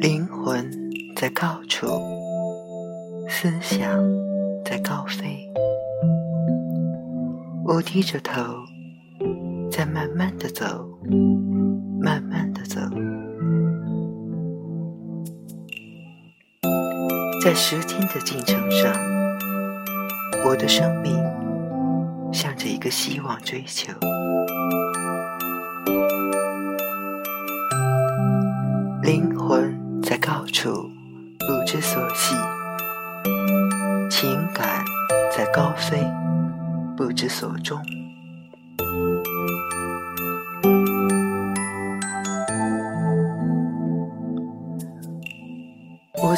灵魂在高处，思想在高飞。我低着头，在慢慢的走，在时间的进程上，我的生命向着一个希望追求。灵魂。在高处不知所系，情感在高飞不知所终。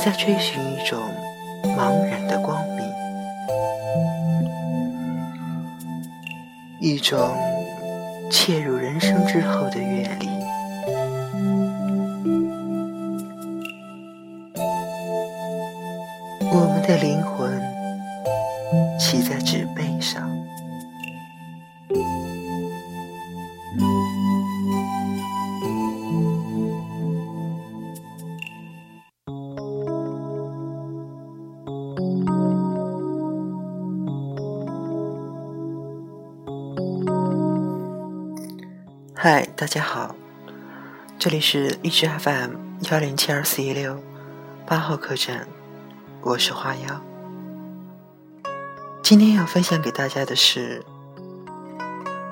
在追寻一种茫然的光明，一种切入人生之后的阅历。我们的灵魂骑在纸背上，嗨，大家好，这里是荔枝 FM 幺零七二四一六八号客栈。我是花妖，今天要分享给大家的是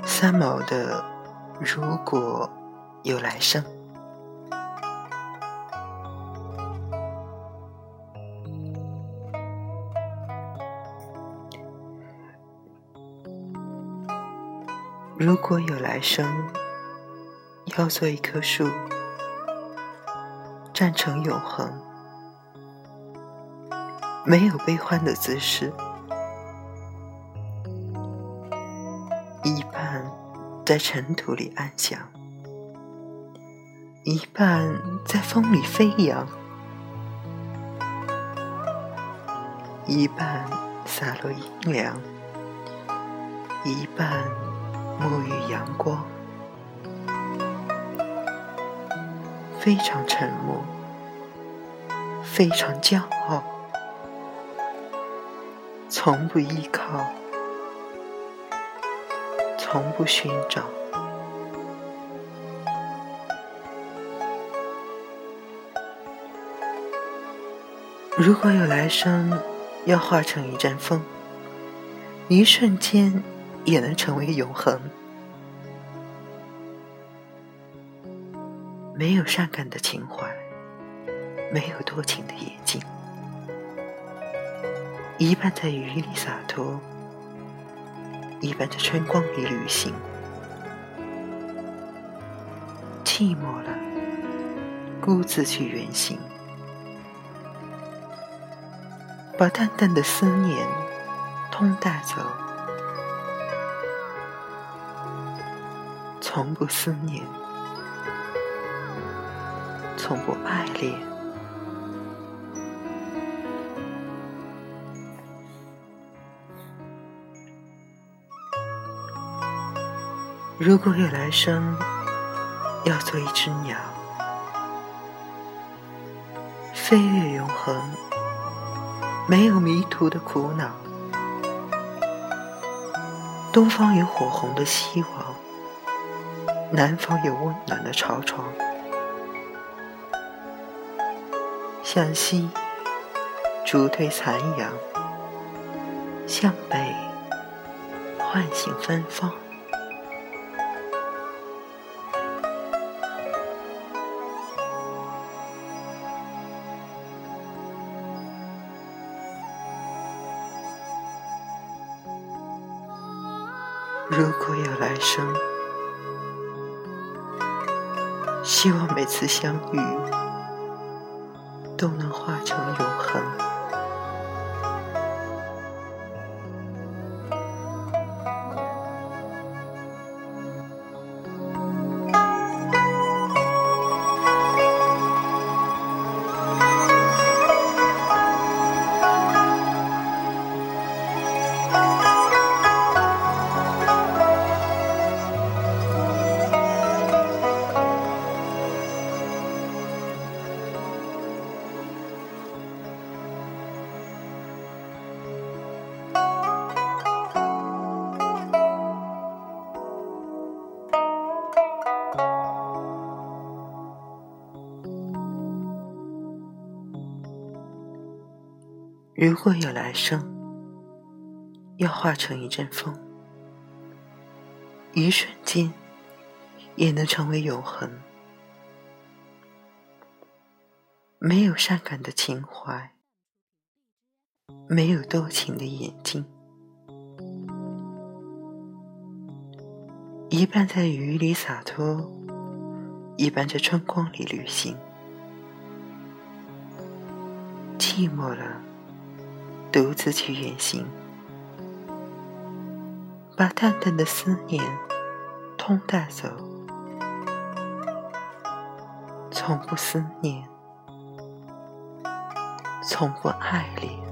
三毛的《如果有来生》。如果有来生，要做一棵树，站成永恒。没有悲欢的姿势，一半在尘土里安详，一半在风里飞扬，一半洒落阴凉，一半沐浴阳光，非常沉默，非常骄傲。从不依靠，从不寻找。如果有来生，要化成一阵风，一瞬间也能成为永恒。没有善感的情怀，没有多情的眼睛。一半在雨里洒脱，一半在春光里旅行。寂寞了，孤自去远行，把淡淡的思念通带走，从不思念，从不爱恋。如果有来生，要做一只鸟，飞越永恒，没有迷途的苦恼。东方有火红的希望，南方有温暖的巢床。向西，逐退残阳；向北，唤醒芬芳。如果有来生，希望每次相遇都能化成永如果有来生，要化成一阵风，一瞬间也能成为永恒。没有善感的情怀，没有多情的眼睛，一半在雨里洒脱，一半在春光里旅行。寂寞了，独自去远行，把淡淡的思念通带走，从不思念。从不爱恋。